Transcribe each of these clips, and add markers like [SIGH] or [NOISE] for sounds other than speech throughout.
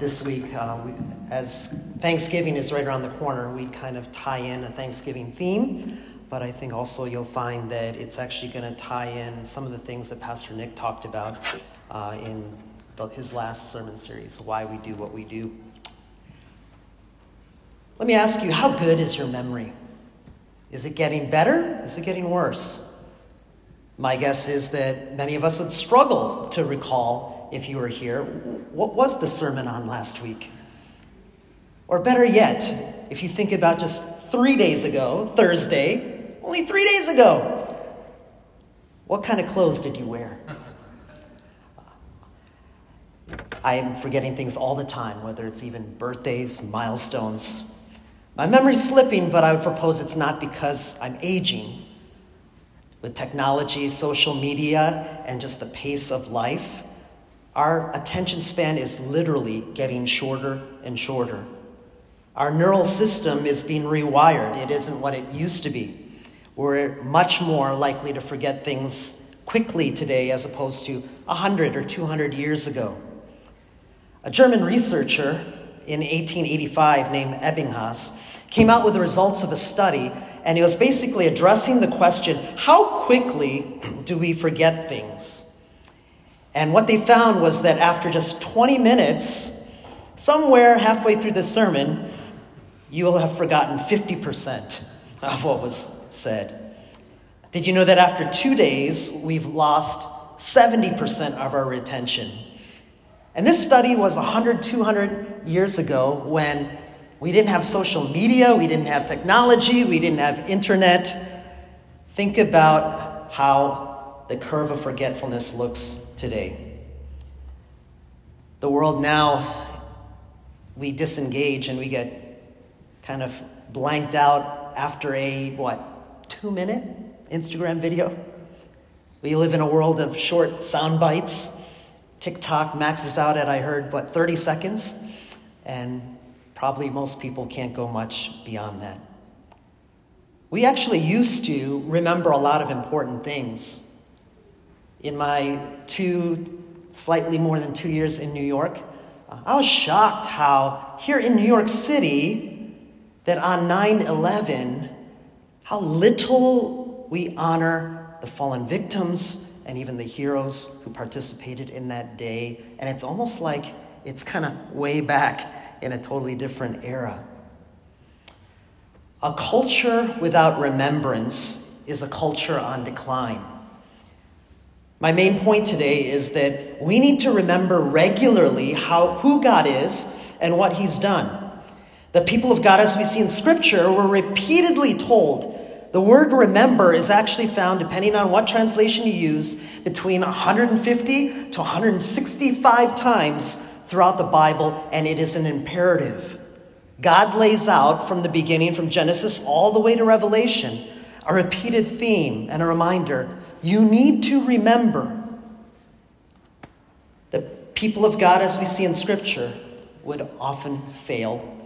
this week, uh, we, as Thanksgiving is right around the corner, we kind of tie in a Thanksgiving theme. But I think also you'll find that it's actually going to tie in some of the things that Pastor Nick talked about uh, in the, his last sermon series, why we do what we do. Let me ask you, how good is your memory? Is it getting better? Is it getting worse? My guess is that many of us would struggle to recall if you were here. What was the sermon on last week? Or better yet, if you think about just three days ago, Thursday, only three days ago, what kind of clothes did you wear? I'm forgetting things all the time, whether it's even birthdays, milestones. My memory's slipping, but I would propose it's not because I'm aging. With technology, social media, and just the pace of life, our attention span is literally getting shorter and shorter. Our neural system is being rewired, it isn't what it used to be. We're much more likely to forget things quickly today as opposed to 100 or 200 years ago. A German researcher in 1885 named Ebbinghaus came out with the results of a study and he was basically addressing the question how quickly do we forget things? And what they found was that after just 20 minutes, somewhere halfway through the sermon, you will have forgotten 50% of what was said. Did you know that after two days, we've lost 70% of our retention? And this study was 100, 200 years ago when we didn't have social media, we didn't have technology, we didn't have internet. Think about how the curve of forgetfulness looks today. The world now, we disengage and we get kind of blanked out after a, what, two minute Instagram video? We live in a world of short sound bites. TikTok maxes out at, I heard, what, 30 seconds? And Probably most people can't go much beyond that. We actually used to remember a lot of important things. In my two, slightly more than two years in New York, uh, I was shocked how here in New York City, that on 9 11, how little we honor the fallen victims and even the heroes who participated in that day. And it's almost like it's kind of way back in a totally different era. A culture without remembrance is a culture on decline. My main point today is that we need to remember regularly how, who God is and what He's done. The people of God, as we see in Scripture, were repeatedly told the word remember is actually found, depending on what translation you use, between 150 to 165 times throughout the Bible, and it is an imperative. God lays out from the beginning, from Genesis all the way to Revelation, a repeated theme and a reminder. You need to remember. The people of God, as we see in Scripture, would often fail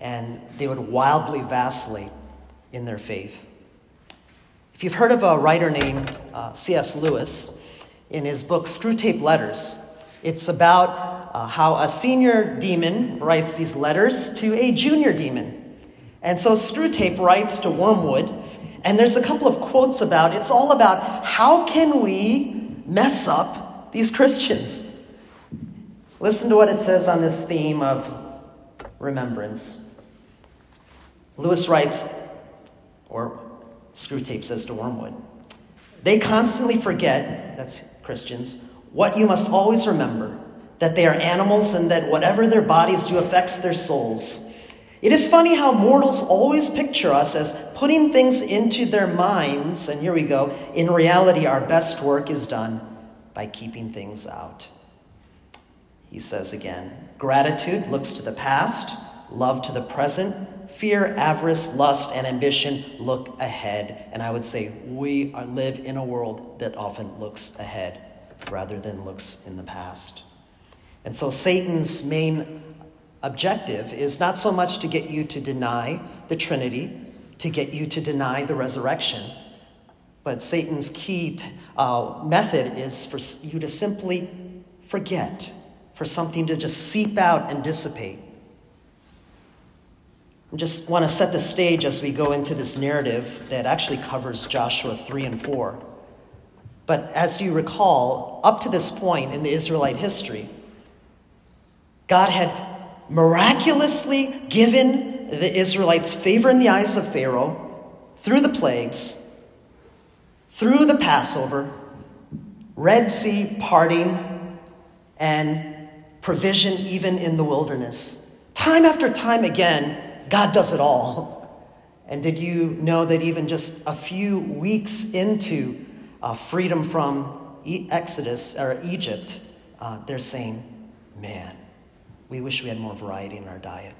and they would wildly vacillate in their faith. If you've heard of a writer named uh, C.S. Lewis, in his book Screwtape Letters, it's about uh, how a senior demon writes these letters to a junior demon. And so Screwtape writes to Wormwood, and there's a couple of quotes about it's all about how can we mess up these Christians? Listen to what it says on this theme of remembrance. Lewis writes, or Screwtape says to Wormwood, they constantly forget, that's Christians, what you must always remember that they are animals and that whatever their bodies do affects their souls. It is funny how mortals always picture us as putting things into their minds, and here we go. In reality, our best work is done by keeping things out. He says again gratitude looks to the past, love to the present, fear, avarice, lust, and ambition look ahead. And I would say we live in a world that often looks ahead rather than looks in the past. And so Satan's main objective is not so much to get you to deny the Trinity, to get you to deny the resurrection, but Satan's key uh, method is for you to simply forget. for something to just seep out and dissipate. I just want to set the stage as we go into this narrative that actually covers Joshua 3 and 4. But as you recall, up to this point in the Israelite history, God had miraculously given the Israelites favor in the eyes of Pharaoh through the plagues, through the Passover, Red Sea parting, and provision even in the wilderness. Time after time again, God does it all. And did you know that even just a few weeks into uh, freedom from e- Exodus or Egypt, uh, they're saying, man, we wish we had more variety in our diet.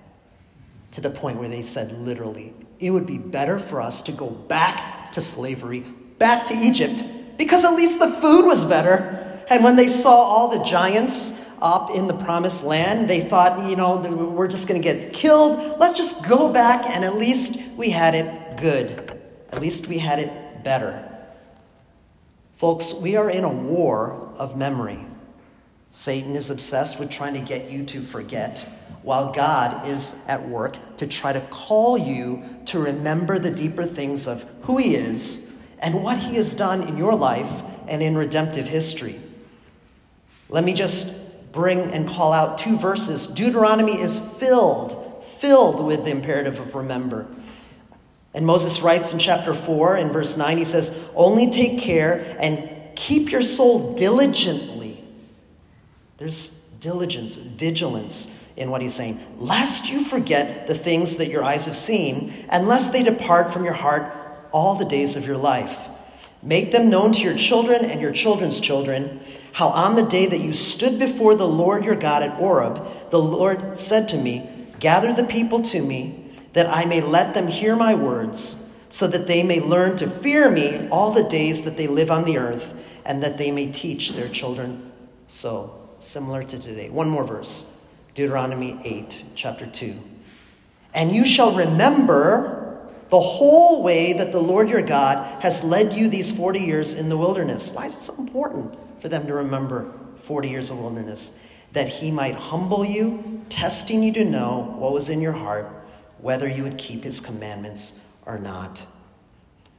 To the point where they said literally, it would be better for us to go back to slavery, back to Egypt, because at least the food was better. And when they saw all the giants up in the promised land, they thought, you know, we're just going to get killed. Let's just go back, and at least we had it good. At least we had it better. Folks, we are in a war of memory. Satan is obsessed with trying to get you to forget, while God is at work to try to call you to remember the deeper things of who He is and what He has done in your life and in redemptive history. Let me just bring and call out two verses. Deuteronomy is filled, filled with the imperative of remember. And Moses writes in chapter 4, in verse 9, he says, Only take care and keep your soul diligently there's diligence, vigilance in what he's saying. Lest you forget the things that your eyes have seen, unless they depart from your heart all the days of your life. Make them known to your children and your children's children, how on the day that you stood before the Lord your God at Horeb, the Lord said to me, Gather the people to me, that I may let them hear my words, so that they may learn to fear me all the days that they live on the earth, and that they may teach their children so similar to today. One more verse Deuteronomy 8, chapter 2. And you shall remember the whole way that the Lord your God has led you these 40 years in the wilderness. Why is it so important for them to remember 40 years of wilderness? That he might humble you, testing you to know what was in your heart, whether you would keep his commandments or not.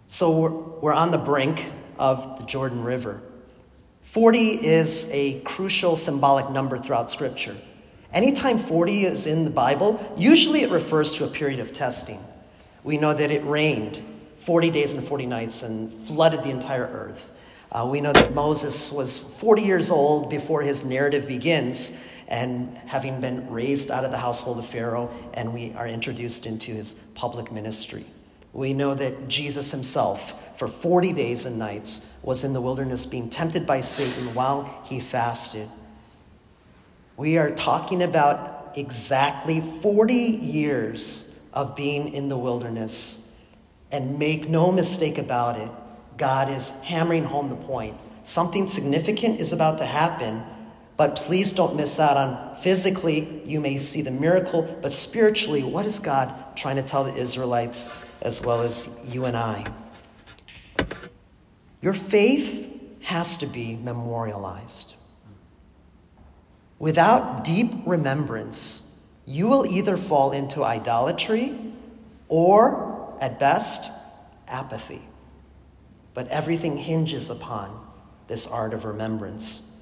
So we're, on the brink of the Jordan River. 40 is a crucial symbolic number throughout Scripture. Anytime 40 is in the Bible, usually it refers to a period of testing. We know that it rained 40 days and 40 nights and flooded the entire earth. Uh, we know that Moses was 40 years old before his narrative begins, and having been raised out of the household of Pharaoh, and we are introduced into his public ministry. We know that Jesus himself for 40 days and nights, was in the wilderness being tempted by Satan while he fasted. We are talking about exactly 40 years of being in the wilderness. And make no mistake about it, God is hammering home the point. Something significant is about to happen, but please don't miss out on physically, you may see the miracle, but spiritually, what is God trying to tell the Israelites as well as you and I? Your faith has to be memorialized. Without deep remembrance, you will either fall into idolatry or, at best, apathy. But everything hinges upon this art of remembrance.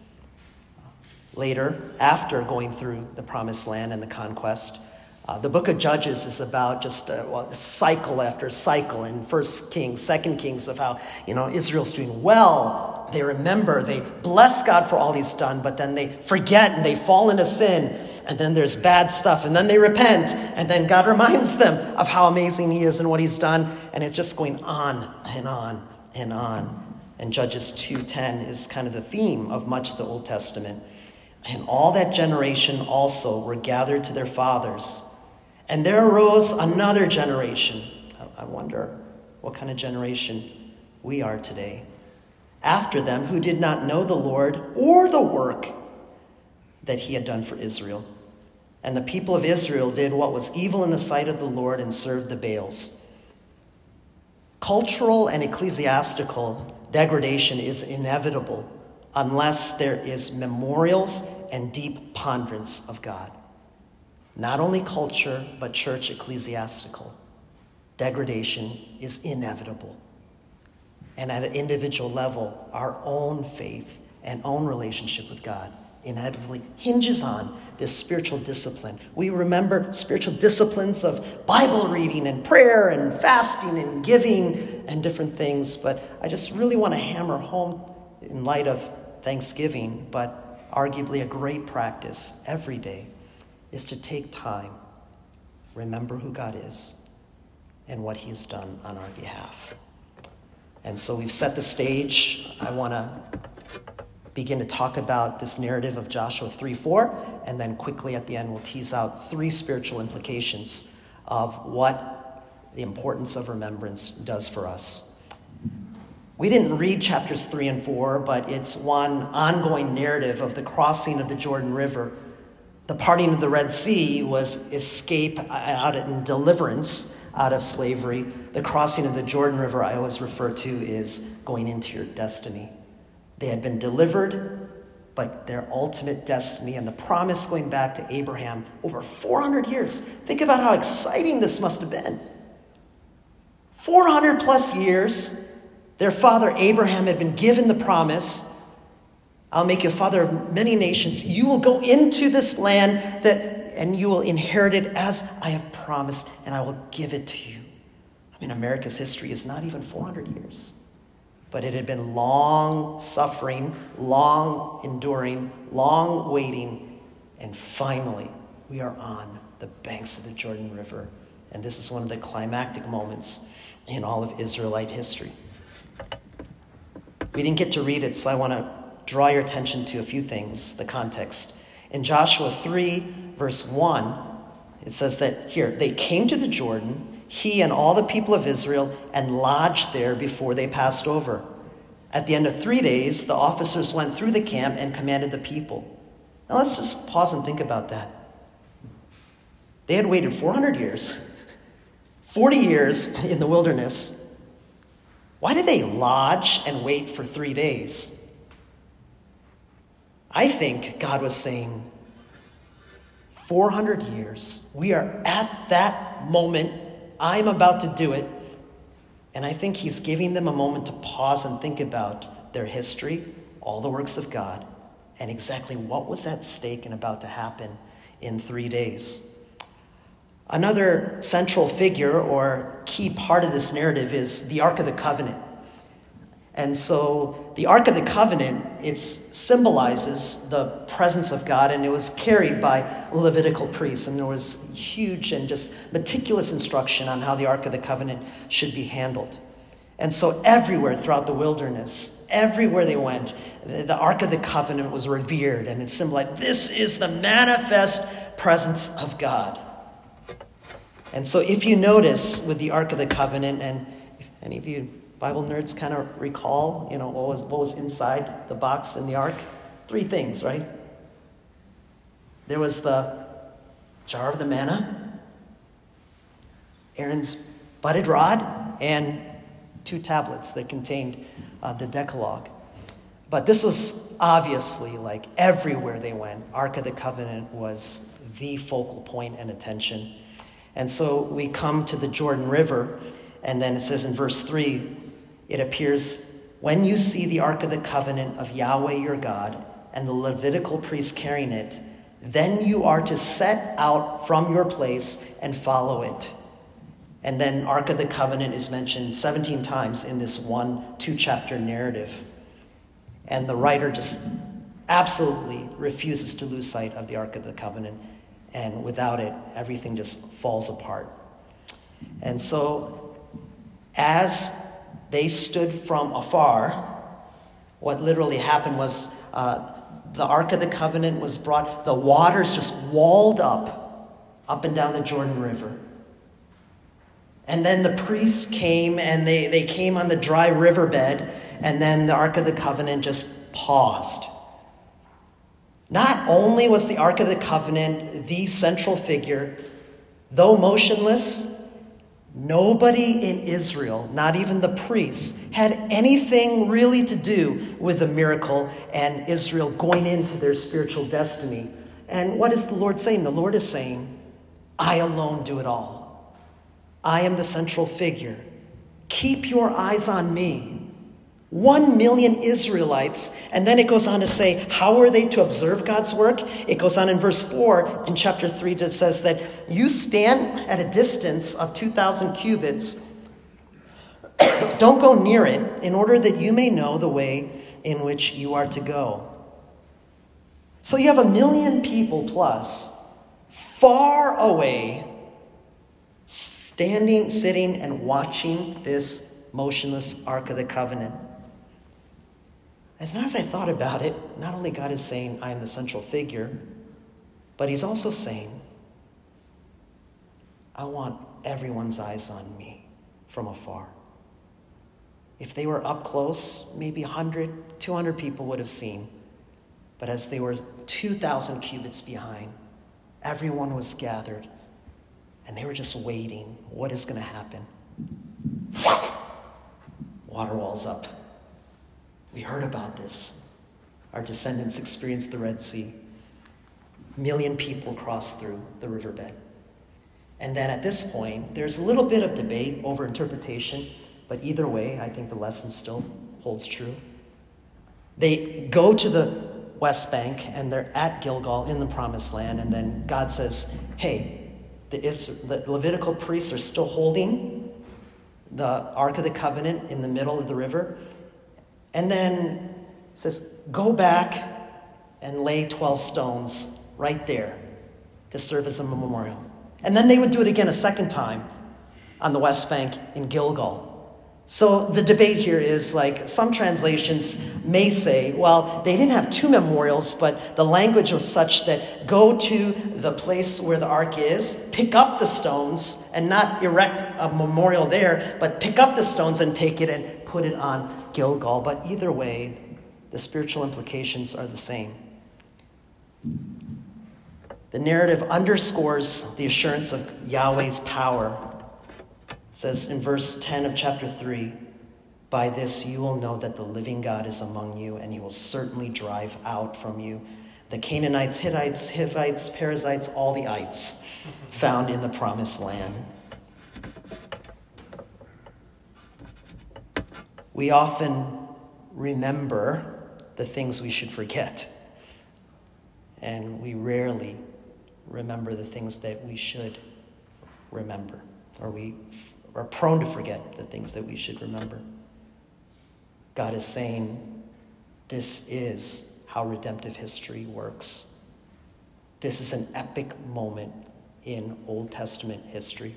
Later, after going through the promised land and the conquest, uh, the book of Judges is about just a, uh, well, cycle after cycle in First Kings, Second Kings of how you know Israel's doing well. They remember, they bless God for all He's done, but then they forget and they fall into sin. And then there's bad stuff, and then they repent, and then God [LAUGHS] reminds them of how amazing He is and what He's done, and it's just going on and on and on. And Judges 2:10 is kind of the theme of much of the Old Testament. And all that generation also were gathered to their fathers and there arose another generation. I wonder what kind of generation we are today. After them, who did not know the Lord or the work that he had done for Israel. And the people of Israel did what was evil in the sight of the Lord and served the Baals. Cultural and ecclesiastical degradation is inevitable unless there is memorials and deep ponderance of God. Not only culture, but church ecclesiastical. Degradation is inevitable. And at an individual level, our own faith and own relationship with God inevitably hinges on this spiritual discipline. We remember spiritual disciplines of Bible reading and prayer and fasting and giving and different things, but I just really want to hammer home in light of Thanksgiving, but arguably a great practice every day, is to take time, remember who God is and what He has done on our behalf. And so we've set the stage. I want to begin to talk about this narrative of Joshua 3 4, and then quickly at the end, we'll tease out three spiritual implications of what the importance of remembrance does for us. We didn't read chapters 3 and 4, but it's one ongoing narrative of the crossing of the Jordan River. The parting of the Red Sea was escape out and deliverance out of slavery. The crossing of the Jordan River, I always refer to, is going into your destiny. They had been delivered, but their ultimate destiny and the promise going back to Abraham over 400 years. Think about how exciting this must have been. 400 plus years, their father Abraham had been given the promise I'll make you a father of many nations. You will go into this land that, and you will inherit it as I have promised, and I will give it to you. I mean, America's history is not even 400 years. But it had been long suffering, long enduring, long waiting, and finally we are on the banks of the Jordan River. And this is one of the climactic moments in all of Israelite history. We didn't get to read it, so I want to draw your attention to a few things, the context. In Joshua 3, verse 1, it says that here, they came to the Jordan he and all the people of Israel, and lodged there before they passed over. At the end of three days, the officers went through the camp and commanded the people. Now let's just pause and think about that. They had waited 400 years, 40 years [LAUGHS] in the wilderness. Why did they lodge and wait for three days? I think God was saying, 400 years, we are at that moment I'm about to do it. And I think he's giving them a moment to pause and think about their history, all the works of God, and exactly what was at stake and about to happen in three days. Another central figure or key part of this narrative is the Ark of the Covenant. And so the Ark of the Covenant, it symbolizes the presence of God, and it was carried by Levitical priests. And there was huge and just meticulous instruction on how the Ark of the Covenant should be handled. And so everywhere throughout the wilderness, everywhere they went, the Ark of the Covenant was revered, and it symbolized this is the manifest presence of God. And so if you notice with the Ark of the Covenant, and if any of you Bible nerds kind of recall, you know, what was, what was inside the box in the ark? Three things, right? There was the jar of the manna, Aaron's budded rod, and two tablets that contained uh, the Decalogue. But this was obviously like everywhere they went. Ark of the Covenant was the focal point and attention. And so we come to the Jordan River, and then it says in verse 3 it appears when you see the Ark of the Covenant of Yahweh your God and the Levitical priests carrying it, then you are to set out from your place and follow it. And then Ark of the Covenant is mentioned 17 times in this one two chapter narrative. And the writer just absolutely refuses to lose sight of the Ark of the Covenant. And without it, everything just falls apart. And so, as they stood from afar. What literally happened was uh, the Ark of the Covenant was brought, the waters just walled up, up and down the Jordan River. And then the priests came and they, they came on the dry riverbed, and then the Ark of the Covenant just paused. Not only was the Ark of the Covenant the central figure, though motionless, Nobody in Israel, not even the priests, had anything really to do with the miracle and Israel going into their spiritual destiny. And what is the Lord saying? The Lord is saying, I alone do it all. I am the central figure. Keep your eyes on me. One million Israelites. And then it goes on to say, how are they to observe God's work? It goes on in verse 4 in chapter 3 that says that you stand at a distance of 2,000 cubits. [COUGHS] Don't go near it in order that you may know the way in which you are to go. So you have a million people plus far away, standing, sitting, and watching this motionless Ark of the Covenant. As as I thought about it, not only God is saying, I am the central figure, but He's also saying, I want everyone's eyes on me from afar. If they were up close, maybe 100, 200 people would have seen. But as they were 2,000 cubits behind, everyone was gathered and they were just waiting. What is going to happen? Water walls up. We heard about this. Our descendants experienced the Red Sea. A million people crossed through the riverbed. And then at this point, there's a little bit of debate over interpretation, but either way, I think the lesson still holds true. They go to the West Bank and they're at Gilgal in the Promised Land, and then God says, Hey, the, the Levitical priests are still holding the Ark of the Covenant in the middle of the river. And then says, Go back and lay 12 stones right there to serve as a memorial. And then they would do it again a second time on the West Bank in Gilgal. So the debate here is like some translations may say, well, they didn't have two memorials, but the language was such that go to the place where the ark is, pick up the stones, and not erect a memorial there, but pick up the stones and take it and put it on Gilgal, but either way, the spiritual implications are the same. The narrative underscores the assurance of Yahweh's power. Says in verse 10 of chapter 3 By this you will know that the living God is among you, and he will certainly drive out from you the Canaanites, Hittites, Hivites, Perizzites, all the ites found in the promised land. We often remember the things we should forget, and we rarely remember the things that we should remember, or we are prone to forget the things that we should remember. God is saying, This is how redemptive history works. This is an epic moment in Old Testament history.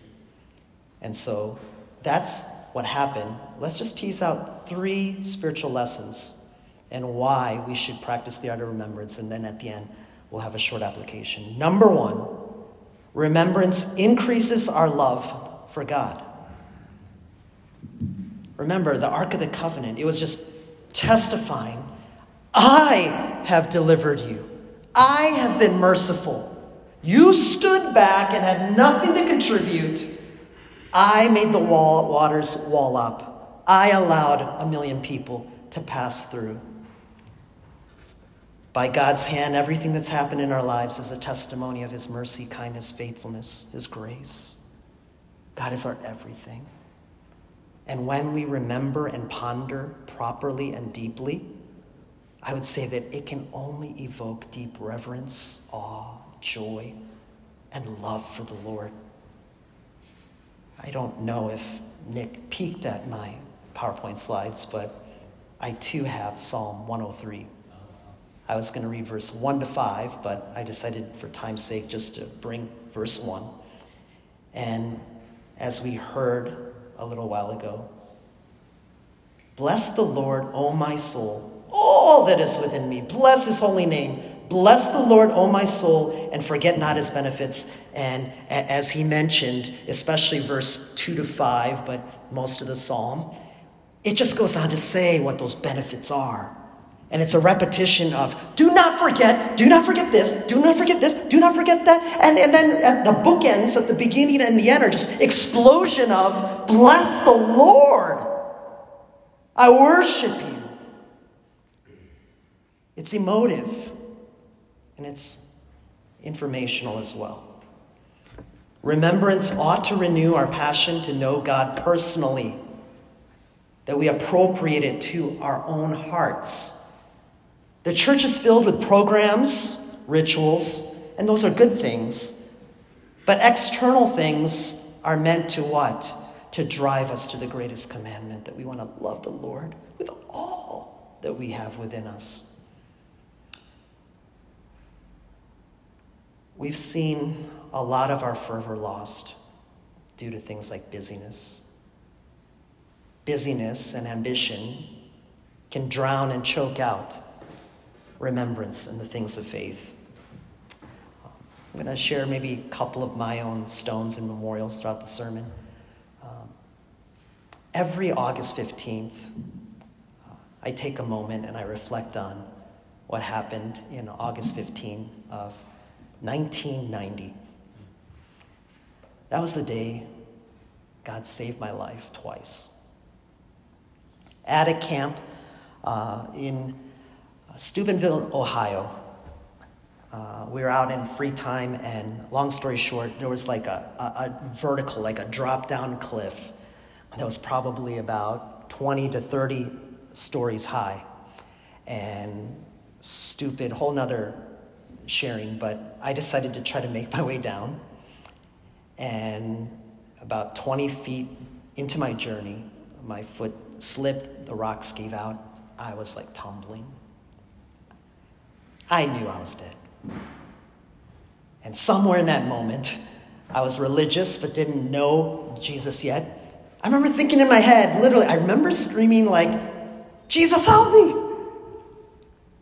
And so that's what happened, let's just tease out three spiritual lessons and why we should practice the art of remembrance. And then at the end, we'll have a short application. Number one, remembrance increases our love for God. Remember, the Ark of the Covenant, it was just testifying I have delivered you, I have been merciful. You stood back and had nothing to contribute I made the wall, waters wall up. I allowed a million people to pass through. By God's hand, everything that's happened in our lives is a testimony of His mercy, kindness, faithfulness, His grace. God is our everything. And when we remember and ponder properly and deeply, I would say that it can only evoke deep reverence, awe, joy, and love for the Lord. I don't know if Nick peeked at my PowerPoint slides, but I too have Psalm 103. I was going to read verse 1 to 5, but I decided for time's sake just to bring verse 1. And as we heard a little while ago, bless the Lord, O my soul, all that is within me. Bless his holy name. Bless the Lord, O my soul, and forget not his benefits. And as he mentioned, especially verse 2 to 5, but most of the psalm, it just goes on to say what those benefits are. And it's a repetition of, do not forget, do not forget this, do not forget this, do not forget that. And, and then the bookends at the beginning and the end are just explosion of, bless the Lord. I worship you. It's emotive and it's informational as well. Remembrance ought to renew our passion to know God personally, that we appropriate it to our own hearts the church is filled with programs, rituals, and those are good things. But external things are meant to what? To drive us to the greatest commandment that we want to love the Lord with all that we have within us. We've seen a lot of our fervor lost due to things like busyness. Busyness and ambition can drown and choke out remembrance and the things of faith. I'm going to share maybe a couple of my own stones and memorials throughout the sermon. Um, every August 15th, uh, I take a moment and I reflect on what happened in August 15 of 1990. That was the day God saved my life twice. At a camp uh, in Steubenville, Ohio. Uh, we were out in free time, and long story short, there was like a, a, a vertical, like a drop down cliff that was probably about 20 to 30 stories high. And stupid, whole nother sharing, but I decided to try to make my way down. And about 20 feet into my journey, my foot slipped, the rocks gave out. I was like tumbling. I knew I was dead. And somewhere in that moment, I was religious but didn't know Jesus yet. I remember thinking in my head, literally, I remember screaming, like, Jesus, help me!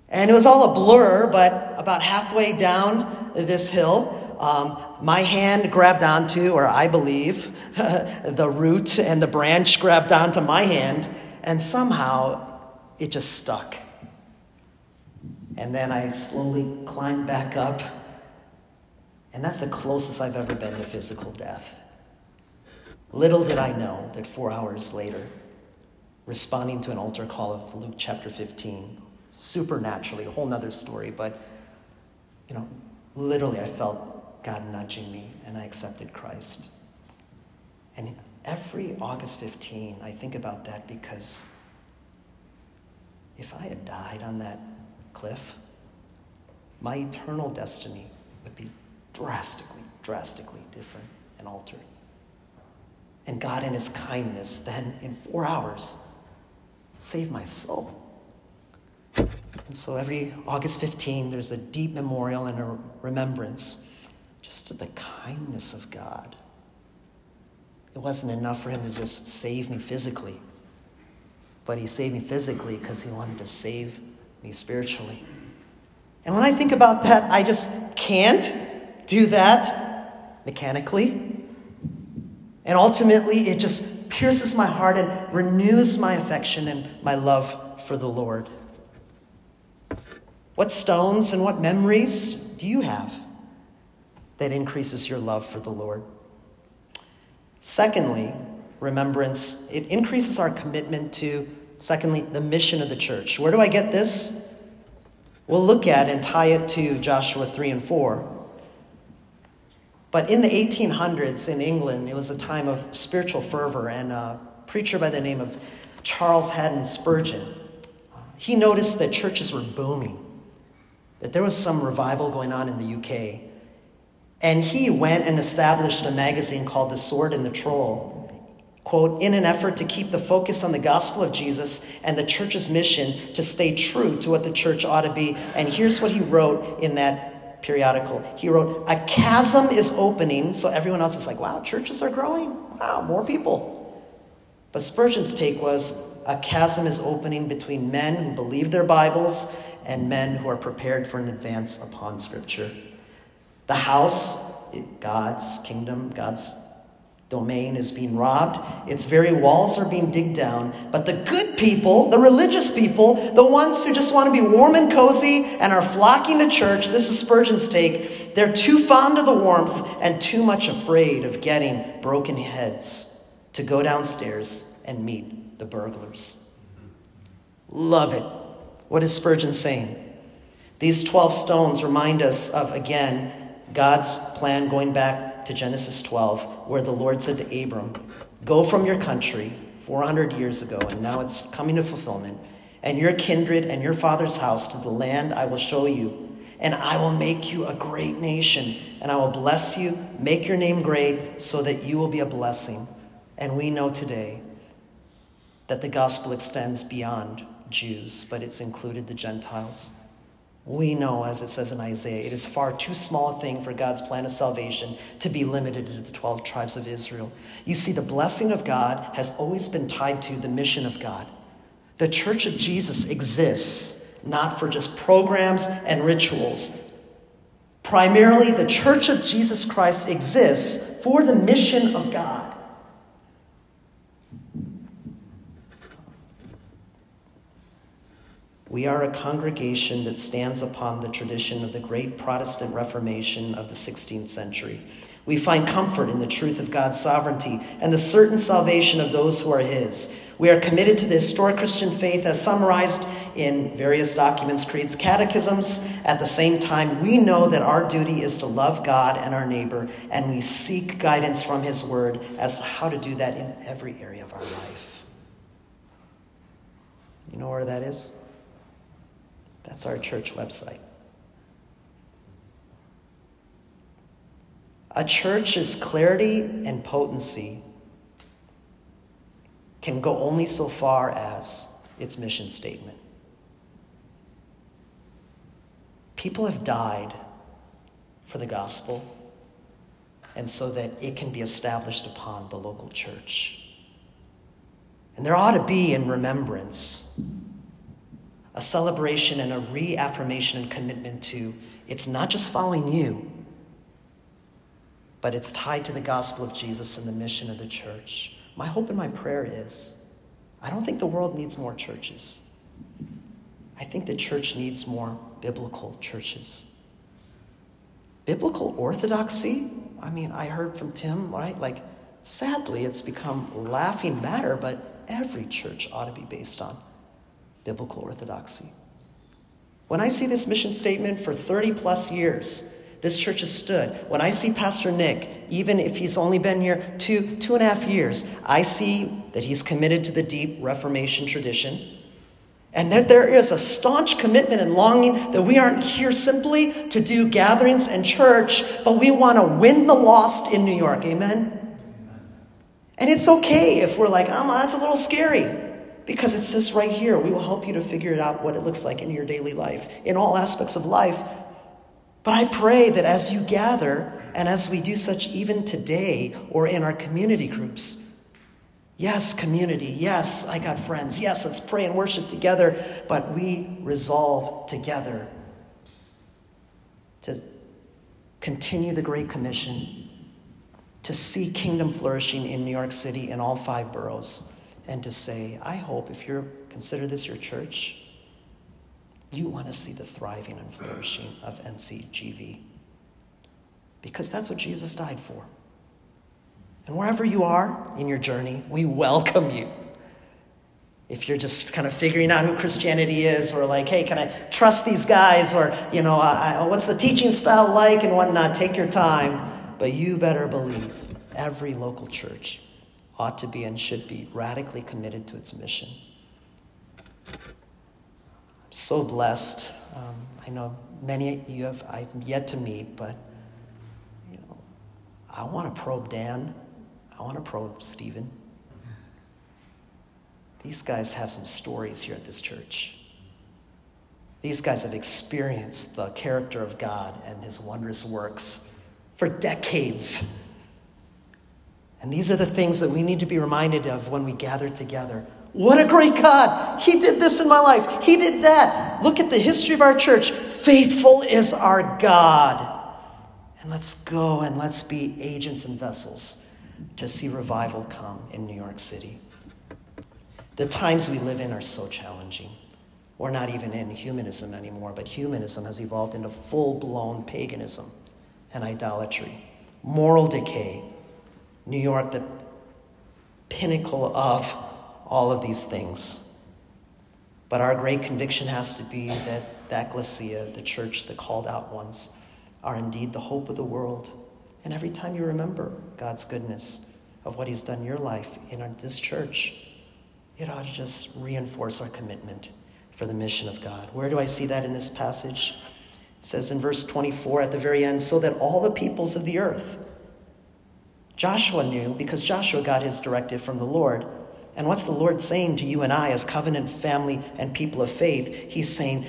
And it was all a blur, but about halfway down this hill, um, my hand grabbed onto, or I believe, [LAUGHS] the root and the branch grabbed onto my hand, and somehow it just stuck. And then I slowly climbed back up. And that's the closest I've ever been to physical death. Little did I know that four hours later, responding to an altar call of Luke chapter 15, supernaturally, a whole nother story, but, you know, literally I felt God nudging me and I accepted Christ. And every August 15, I think about that because if I had died on that cliff, my eternal destiny would be drastically, drastically different and altered. And God, in His kindness, then in four hours, saved my soul. And so every August 15, there's a deep memorial and a remembrance just to the kindness of God. It wasn't enough for Him to just save me physically, but He saved me physically because He wanted to save me spiritually. And when I think about that, I just can't do that mechanically. And ultimately, it just pierces my heart and renews my affection and my love for the Lord. What stones and what memories do you have that increases your love for the Lord? Secondly, remembrance, it increases our commitment to Secondly, the mission of the church. Where do I get this? We'll look at and tie it to Joshua 3 and 4. But in the 1800s in England, it was a time of spiritual fervor, and a preacher by the name of Charles Haddon Spurgeon, he noticed that churches were booming, that there was some revival going on in the UK. And he went and established a magazine called The Sword and the Trowel quote, in an effort to keep the focus on the gospel of Jesus and the church's mission to stay true to what the church ought to be. And here's what he wrote in that periodical. He wrote, A chasm is opening. So everyone else is like, wow, churches are growing. Wow, more people. But Spurgeon's take was, A chasm is opening between men who believe their Bibles and men who are prepared for an advance upon Scripture. The house, God's kingdom, God's domain is being robbed. Its very walls are being digged down. But the good people, the religious people, the ones who just want to be warm and cozy and are flocking to church, this is Spurgeon's take, they're too fond of the warmth and too much afraid of getting broken heads to go downstairs and meet the burglars. Love it. What is Spurgeon saying? These 12 stones remind us of, again, God's plan going back to Genesis 12, where the Lord said to Abram, Go from your country 400 years ago, and now it's coming to fulfillment, and your kindred and your father's house to the land I will show you. And I will make you a great nation, and I will bless you, make your name great, so that you will be a blessing. And we know today that the gospel extends beyond Jews, but it's included the Gentiles. We know, as it says in Isaiah, it is far too small a thing for God's plan of salvation to be limited to the 12 tribes of Israel. You see, the blessing of God has always been tied to the mission of God. The church of Jesus exists not for just programs and rituals. Primarily, the church of Jesus Christ exists for the mission of God. We are a congregation that stands upon the tradition of the great Protestant Reformation of the 16th century. We find comfort in the truth of God's sovereignty and the certain salvation of those who are His. We are committed to the historic Christian faith as summarized in various documents, creeds, catechisms. At the same time, we know that our duty is to love God and our neighbor, and we seek guidance from His Word as to how to do that in every area of our life. You know where that is? That's our church website. A church's clarity and potency can go only so far as its mission statement. People have died for the gospel, and so that it can be established upon the local church. And there ought to be in remembrance a celebration and a reaffirmation and commitment to it's not just following you, but it's tied to the gospel of Jesus and the mission of the church. My hope and my prayer is I don't think the world needs more churches. I think the church needs more biblical churches. Biblical orthodoxy? I mean, I heard from Tim, right? Like, sadly, it's become laughing matter, but every church ought to be based on biblical orthodoxy. When I see this mission statement for 30 plus years, this church has stood. When I see Pastor Nick, even if he's only been here two, two and a half years, I see that he's committed to the deep Reformation tradition. And that there is a staunch commitment and longing that we aren't here simply to do gatherings and church, but we want to win the lost in New York. Amen? And it's okay if we're like, oh, that's a little scary. Because it says right here, we will help you to figure it out what it looks like in your daily life, in all aspects of life. But I pray that as you gather, and as we do such even today or in our community groups, yes, community, yes, I got friends, yes, let's pray and worship together, but we resolve together to continue the Great Commission, to see kingdom flourishing in New York City in all five boroughs and to say, I hope if you consider this your church, you want to see the thriving and flourishing of NCGV. Because that's what Jesus died for. And wherever you are in your journey, we welcome you. If you're just kind of figuring out who Christianity is, or like, hey, can I trust these guys? Or, you know, I, what's the teaching style like and whatnot? Take your time. But you better believe every local church ought to be and should be radically committed to its mission. I'm so blessed. Um, I know many of you have I've yet to meet, but you know, I want to probe Dan. I want to probe Stephen. These guys have some stories here at this church. These guys have experienced the character of God and his wondrous works for decades. And these are the things that we need to be reminded of when we gather together. What a great God! He did this in my life. He did that. Look at the history of our church. Faithful is our God. And let's go and let's be agents and vessels to see revival come in New York City. The times we live in are so challenging. We're not even in humanism anymore, but humanism has evolved into full blown paganism and idolatry, moral decay. New York, the pinnacle of all of these things. But our great conviction has to be that the ecclesia, the church, the called out ones, are indeed the hope of the world. And every time you remember God's goodness of what He's done in your life in this church, it ought to just reinforce our commitment for the mission of God. Where do I see that in this passage? It says in verse 24 at the very end, so that all the peoples of the earth. Joshua knew because Joshua got his directive from the Lord. And what's the Lord saying to you and I as covenant family and people of faith? He's saying,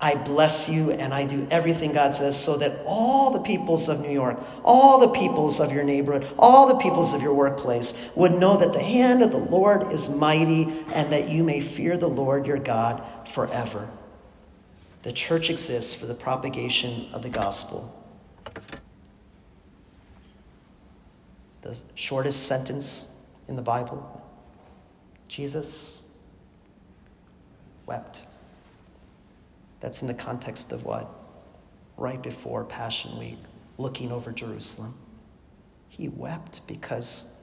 I bless you and I do everything God says so that all the peoples of New York, all the peoples of your neighborhood, all the peoples of your workplace would know that the hand of the Lord is mighty and that you may fear the Lord your God forever. The church exists for the propagation of the gospel. The shortest sentence in the Bible Jesus wept. That's in the context of what? Right before Passion Week, looking over Jerusalem. He wept because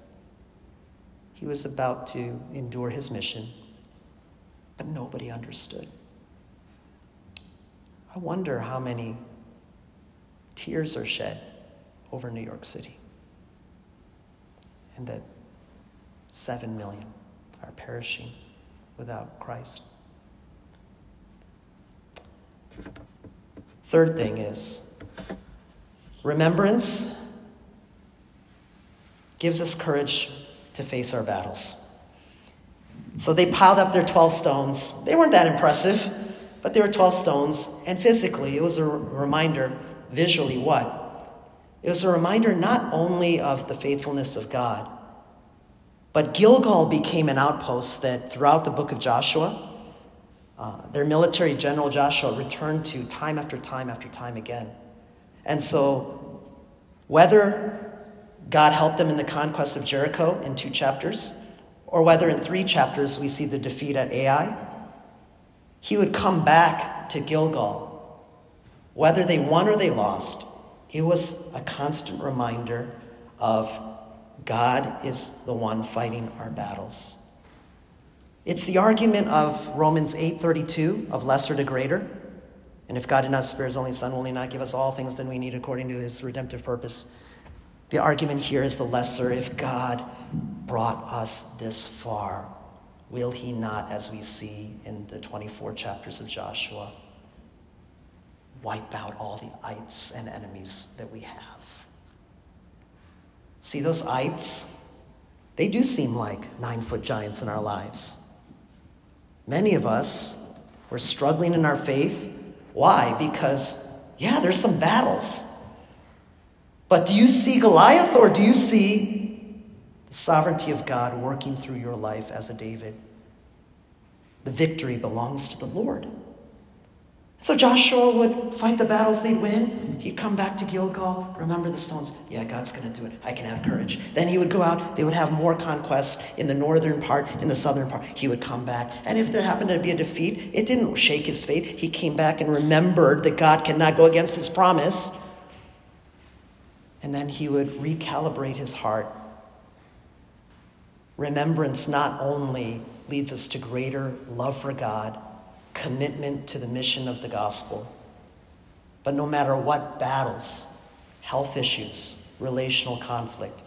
he was about to endure his mission, but nobody understood. I wonder how many tears are shed over New York City and that seven million are perishing without Christ. Third thing is remembrance gives us courage to face our battles. So they piled up their 12 stones. They weren't that impressive, but they were 12 stones. And physically, it was a reminder, visually, what? It was a reminder not only of the faithfulness of God, but Gilgal became an outpost that throughout the book of Joshua, uh, their military general Joshua returned to time after time after time again. And so, whether God helped them in the conquest of Jericho in two chapters, or whether in three chapters we see the defeat at Ai, he would come back to Gilgal. Whether they won or they lost, it was a constant reminder of God is the one fighting our battles. It's the argument of Romans 8:32 of lesser to greater. And if God did not spare his only son, will he not give us all things that we need according to his redemptive purpose? The argument here is the lesser. If God brought us this far, will he not, as we see in the 24 chapters of Joshua, wipe out all the ites and enemies that we have? See those ites? They do seem like nine foot giants in our lives. Many of us, we're struggling in our faith. Why? Because, yeah, there's some battles. But do you see Goliath or do you see the sovereignty of God working through your life as a David? The victory belongs to the Lord. So Joshua would fight the battles they'd win. He'd come back to Gilgal, remember the stones. Yeah, God's going to do it. I can have courage. Then he would go out. They would have more conquests in the northern part, in the southern part. He would come back. And if there happened to be a defeat, it didn't shake his faith. He came back and remembered that God cannot go against his promise. And then he would recalibrate his heart. Remembrance not only leads us to greater love for God commitment to the mission of the gospel. But no matter what battles, health issues, relational conflict,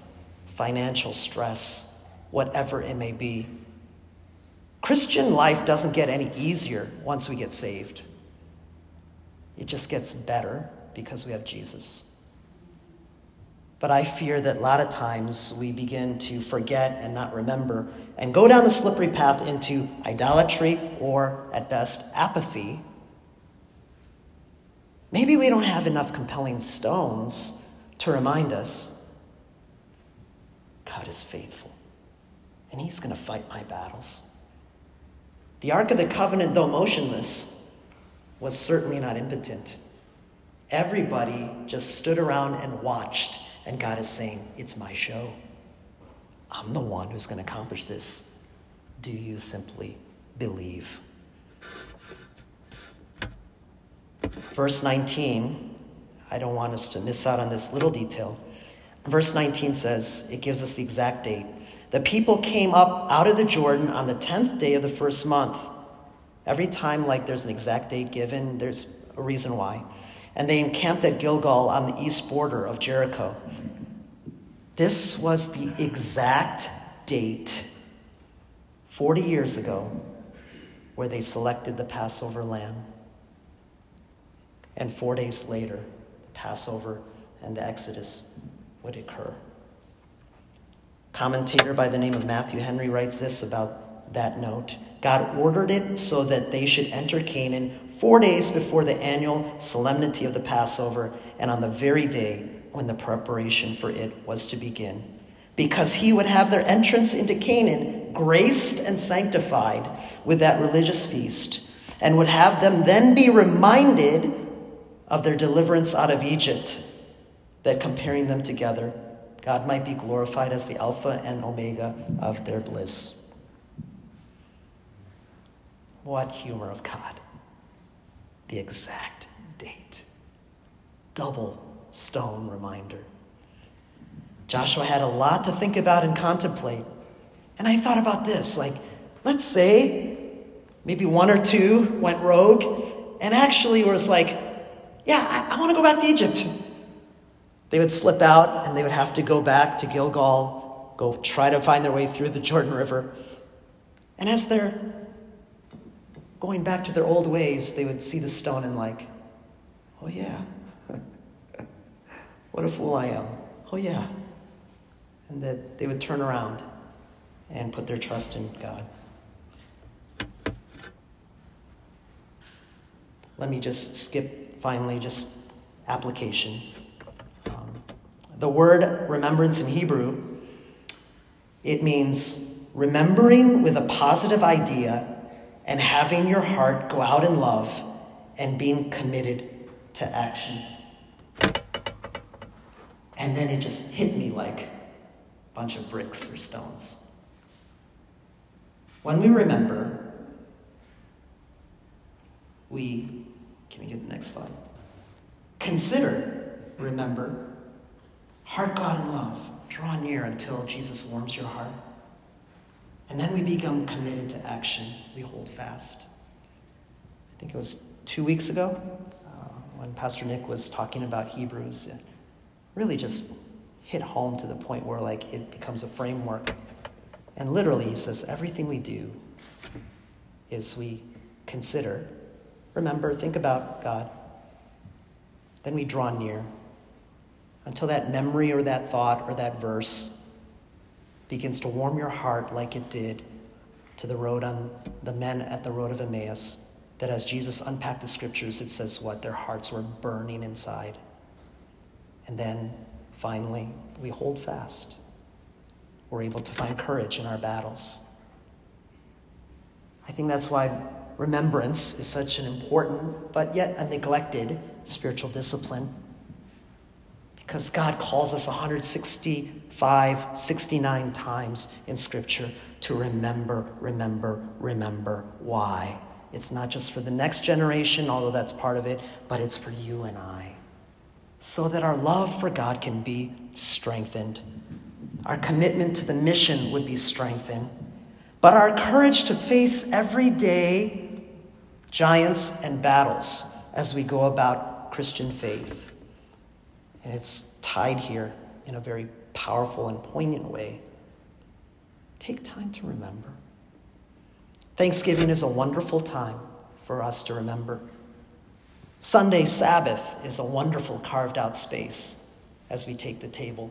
financial stress, whatever it may be, Christian life doesn't get any easier once we get saved. It just gets better because we have Jesus. But I fear that a lot of times we begin to forget and not remember and go down the slippery path into idolatry or, at best, apathy. Maybe we don't have enough compelling stones to remind us God is faithful and He's going to fight my battles. The Ark of the Covenant, though motionless, was certainly not impotent. Everybody just stood around and watched and God is saying, It's my show. I'm the one who's going to accomplish this. Do you simply believe? Verse 19, I don't want us to miss out on this little detail. Verse 19 says, it gives us the exact date. The people came up out of the Jordan on the 10th day of the first month. Every time, like there's an exact date given, there's a reason why. And they encamped at Gilgal on the east border of Jericho. This was the exact date 40 years ago where they selected the Passover lamb. And four days later, the Passover and the Exodus would occur. Commentator by the name of Matthew Henry writes this about that note God ordered it so that they should enter Canaan four days before the annual solemnity of the Passover and on the very day when the preparation for it was to begin, because he would have their entrance into Canaan graced and sanctified with that religious feast, and would have them then be reminded of their deliverance out of Egypt, that comparing them together, God might be glorified as the Alpha and Omega of their bliss. What humor of God! The exact date. Double stone reminder. Joshua had a lot to think about and contemplate. And I thought about this like, let's say maybe one or two went rogue and actually was like, yeah, I, I want to go back to Egypt. They would slip out and they would have to go back to Gilgal, go try to find their way through the Jordan River. And as they're going back to their old ways, they would see the stone and, like, oh yeah, [LAUGHS] what a fool I am. Oh, yeah. And that they would turn around and put their trust in God. Let me just skip finally, just application. Um, the word remembrance in Hebrew, it means remembering with a positive idea and having your heart go out in love and being committed to action. And then it just hit me like a bunch of bricks or stones. When we remember, we, can we get the next slide? Consider, remember, heart God in love. Draw near until Jesus warms your heart. And then we become committed to action. We hold fast. I think it was two weeks ago uh, when Pastor Nick was talking about Hebrews It really just hit home to the point where like it becomes a framework. And literally, he says everything we do is we consider, remember, think about God. Then we draw near until that memory or that thought or that verse begins to warm your heart like it did to the road on the men at the road of Emmaus. That as Jesus unpacked the scriptures, it says what? Their hearts were burning inside. And then finally, we hold fast. We're able to find courage in our battles. I think that's why remembrance is such an important, but yet a neglected spiritual discipline. Because God calls us 165, 69 times in Scripture to remember, remember, remember. Why? It's not just for the next generation, although that's part of it, but it's for you and I so that our love for God can be strengthened. Our commitment to the mission would be strengthened. But our courage to face everyday giants and battles as we go about Christian faith. And it's tied here in a very powerful and poignant way. Take time to remember. Thanksgiving is a wonderful time for us to remember Sunday Sabbath is a wonderful carved out space as we take the table.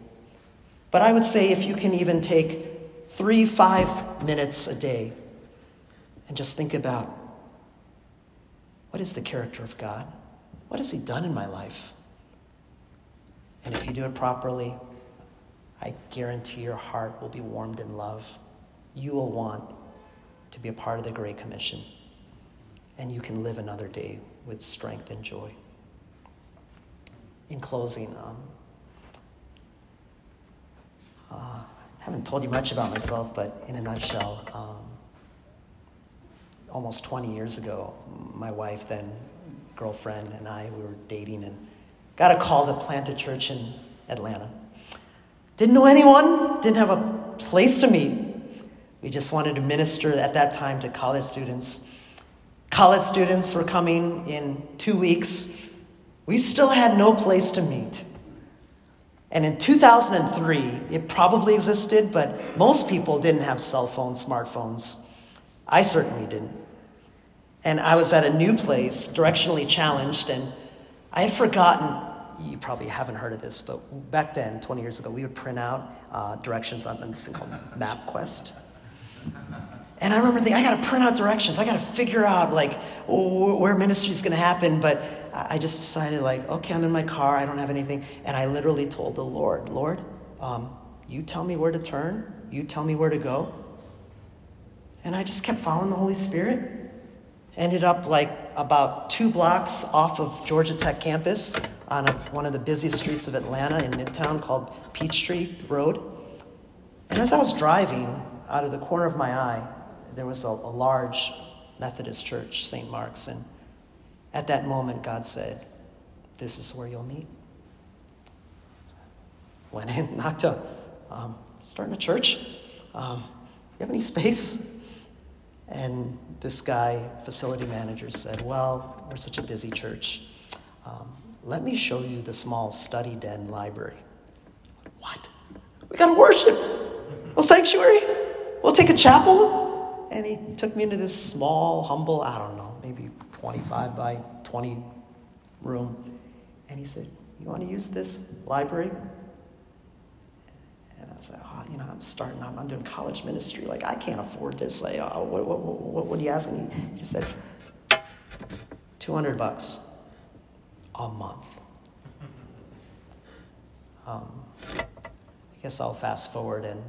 But I would say if you can even take three, five minutes a day and just think about what is the character of God? What has He done in my life? And if you do it properly, I guarantee your heart will be warmed in love. You will want to be a part of the Great Commission, and you can live another day with strength and joy. In closing, um, uh, haven't told you much about myself, but in a nutshell, um, almost 20 years ago, my wife, then girlfriend, and I, we were dating and got a call to plant a church in Atlanta. Didn't know anyone, didn't have a place to meet. We just wanted to minister at that time to college students. College students were coming in two weeks. We still had no place to meet. And in 2003, it probably existed, but most people didn't have cell phones, smartphones. I certainly didn't. And I was at a new place, directionally challenged, and I had forgotten. You probably haven't heard of this, but back then, 20 years ago, we would print out uh, directions on this thing called MapQuest. And I remember thinking, I got to print out directions. I got to figure out like where ministry is going to happen. But I just decided, like, okay, I'm in my car. I don't have anything. And I literally told the Lord, Lord, um, you tell me where to turn. You tell me where to go. And I just kept following the Holy Spirit. Ended up like about two blocks off of Georgia Tech campus on a, one of the busiest streets of Atlanta in Midtown called Peachtree Road. And as I was driving, out of the corner of my eye, there was a, a large Methodist church, St. Mark's. And at that moment, God said, This is where you'll meet. Went in, [LAUGHS] knocked up. Um, starting a church. Um, you have any space? And this guy, facility manager, said, Well, we're such a busy church. Um, let me show you the small study den library. What? We got to worship. A sanctuary? We'll take a chapel? And he took me into this small, humble, I don't know, maybe 25 by 20 room. And he said, You want to use this library? And I was like, Oh, you know, I'm starting, I'm, I'm doing college ministry. Like, I can't afford this. Like, oh, what, what, what, what are you asking? Me? He said, 200 bucks a month. [LAUGHS] Um, I guess I'll fast forward and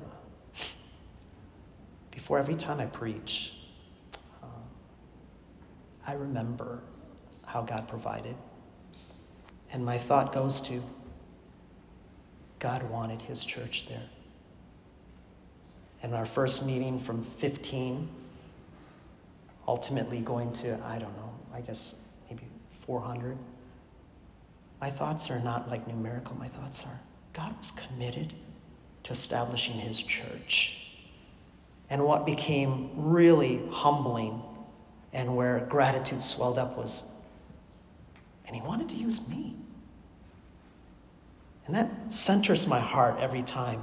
before every time I preach, uh, I remember how God provided. And my thought goes to God wanted his church there. And our first meeting from 15, ultimately going to, I don't know, I guess maybe 400. My thoughts are not like numerical, my thoughts are God was committed to establishing his church. And what became really humbling and where gratitude swelled up was, and he wanted to use me. And that centers my heart every time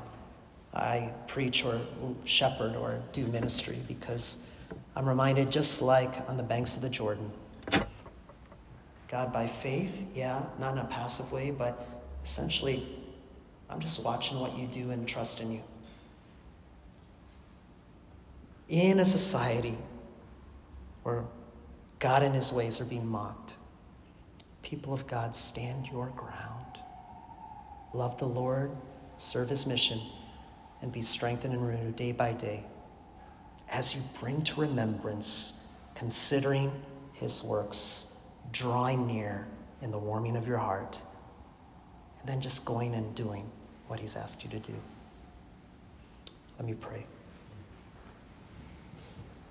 I preach or shepherd or do ministry because I'm reminded, just like on the banks of the Jordan, God by faith, yeah, not in a passive way, but essentially, I'm just watching what you do and trust in you. In a society where God and his ways are being mocked, people of God, stand your ground. Love the Lord, serve his mission, and be strengthened and renewed day by day as you bring to remembrance, considering his works, drawing near in the warming of your heart, and then just going and doing what he's asked you to do. Let me pray.